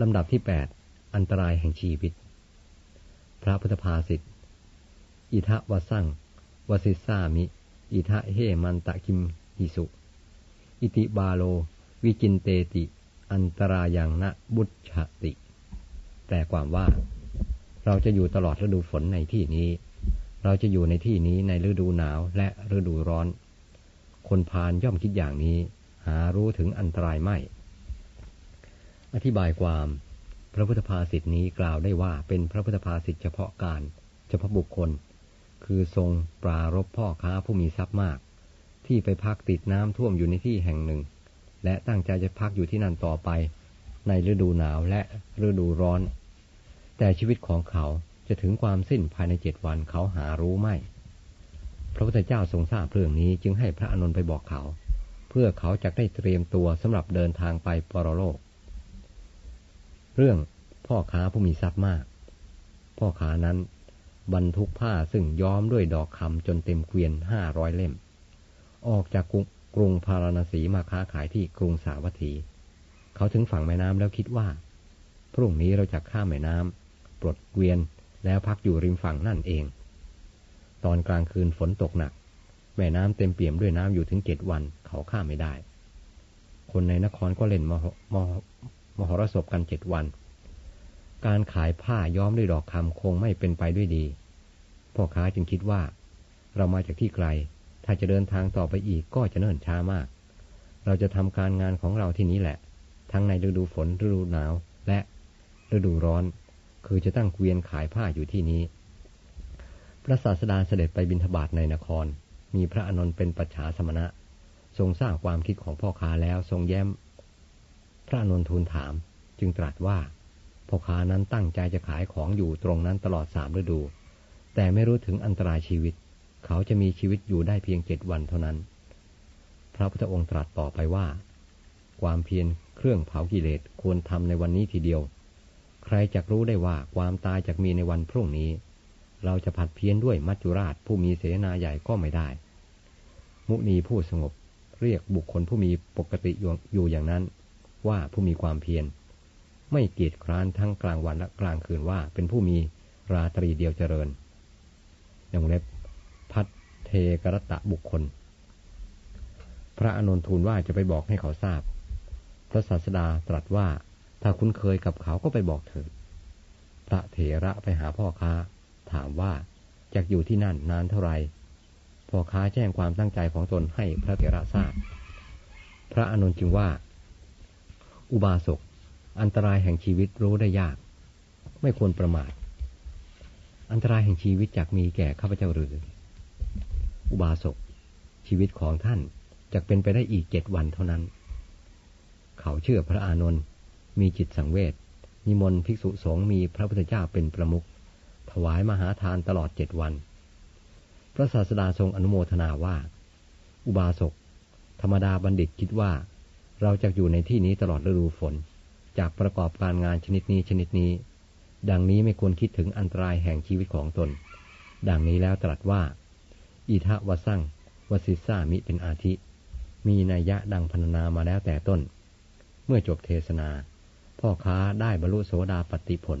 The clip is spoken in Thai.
ลำดับที่แปดอันตรายแห่งชีวิต พระพุทธภาษิต อิทะวสังวสิสามิ อิทะเฮมันตะคิมหิสุ อิติบาโล วิจินเตติ อันตรายังนะบุชติแต่ความว่า เราจะอยู่ตลอดฤดูฝนในที่นี้ เราจะอยู่ในที่นี้ในฤดูหนาวและฤดูร้อน คนพานย่อมคิดอย่างนี้ หารู้ถึงอันตรายไม่ อธิบายความ พระพุทธภาษิตนี้กล่าวได้ว่าเป็นพระพุทธภาษิตเฉพาะการ เฉพาะบุคคล คือทรงปรารบพ่อค้าผู้มีทรัพย์มาก ที่ไปพักติดน้ำท่วมอยู่ในที่แห่งหนึ่ง และตั้งใจจะพักอยู่ที่นั่นต่อไป ในฤดูหนาวและฤดูร้อน แต่ชีวิตของเขาจะถึงความสิ้นภายในเจ็ดวันเขาหารู้ไม่ พระพุทธเจ้าทรงทราบเรื่องนี้จึงให้พระอนุนไปบอกเขา เพื่อเขาจะได้เตรียมตัวสำหรับเดินทางไปปรโลก เรื่องพ่อค้าผู้มีทรัพย์มาก พ่อค้านั้น บรรทุกผ้าซึ่งย้อมด้วยดอกคำจนเต็มเกวียนห้าร้อยเล่ม ออกจากกรุงพาราณสีมาค้าขายที่กรุงสาวัตถี เขาถึงฝั่งแม่น้ำแล้วคิดว่า พรุ่งนี้เราจะข้ามแม่น้ำปลดเกวียนแล้วพักอยู่ริมฝั่งนั่นเอง ตอนกลางคืนฝนตกหนัก แม่น้ำเต็มเปี่ยมด้วยน้ำอยู่ถึงเจ็ดวันเขาข้ามไม่ได้ คนในนครก็เล่นมห มหรสพกันเจ็ดวัน การขายผ้าย้อมด้วยดอกคำคงไม่เป็นไปด้วยดี พ่อค้าจึงคิดว่า เรามาจากที่ไกล ถ้าจะเดินทางต่อไปอีกก็จะเนิ่นช้ามาก เราจะทำการงานของเราที่นี้แหละ ทั้งในฤดูฝนฤดูหนาวและฤดูร้อน คือจะตั้งเกวียนขายผ้าอยู่ที่นี้ พระศาสดาเสด็จไปบิณฑบาตในนคร มีพระอนนท์เป็นปัจฉาสมณะ ทรงสร้างความคิดของพ่อค้าแล้วทรงแย้ม พระนนท์ทูลถาม จึงตรัสว่าพ่อค้านั้นตั้งใจจะขายของอยู่ตรงนั้นตลอดสามฤดู แต่ไม่รู้ถึงอันตรายชีวิต เขาจะมีชีวิตอยู่ได้เพียงเจ็ดวันเท่านั้น พระพุทธองค์ตรัสต่อไปว่า ความเพียรเครื่องเผากิเลสควรทำในวันนี้ทีเดียว ใครจะรู้ได้ว่าความตายจะมีในวันพรุ่งนี้ เราจะผัดเพี้ยนด้วยมัจจุราชผู้มีเสนาใหญ่ก็ไม่ได้ มุนีผู้สงบเรียกบุคคลผู้มีปกติอยู่อย่างนั้น ว่าผู้มีความเพียร ไม่เกียจคร้านทั้งกลางวันและกลางคืนว่าเป็นผู้มีราตรีเดียวเจริญอย่างเล็บพัดเทกรตะบุคคล พระอนุนทูลว่าจะไปบอกให้เขาทราบ พระศาสดาตรัสว่าถ้าคุ้นเคยกับเขาก็ไปบอกเถิด พระเถระไปหาพ่อค้า ถามว่าจะอยู่ที่นั่นนานเท่าไหร่พ่อค้าแจ้งความตั้งใจของตนให้พระเถระทราบ พระอนุนจึงว่า อุบาสก อันตรายแห่งชีวิตรู้ได้ยาก ไม่ควรประมาท อันตรายแห่งชีวิตจากมีแก่ข้าพเจ้าหรือ อุบาสก ชีวิตของท่านจะเป็นไปได้อีกเจ็ดวันเท่านั้น เขาเชื่อพระอานนท์มีจิตสังเวชนิมนต์ภิกษุสงฆ์มีพระพุทธเจ้าเป็นประมุขถวายมหาทานตลอดเจ็ดวัน พระศาสดาทรงอนุโมทนาว่า อุบาสก ธรรมดาบัณฑิตคิดว่า เราจะอยู่ในที่นี้ตลอดฤดูฝน จากประกอบการงานชนิดนี้ชนิดนี้ ดังนี้ไม่ควรคิดถึงอันตรายแห่งชีวิตของตน ดังนี้แล้วตรัสว่า อิทะวสั่งวสิสามิเป็นอาทิ มีนัยยะดังพรรณนามาแล้วแต่ต้น เมื่อจบเทศนา พ่อค้าได้บรรลุโสดาปติผล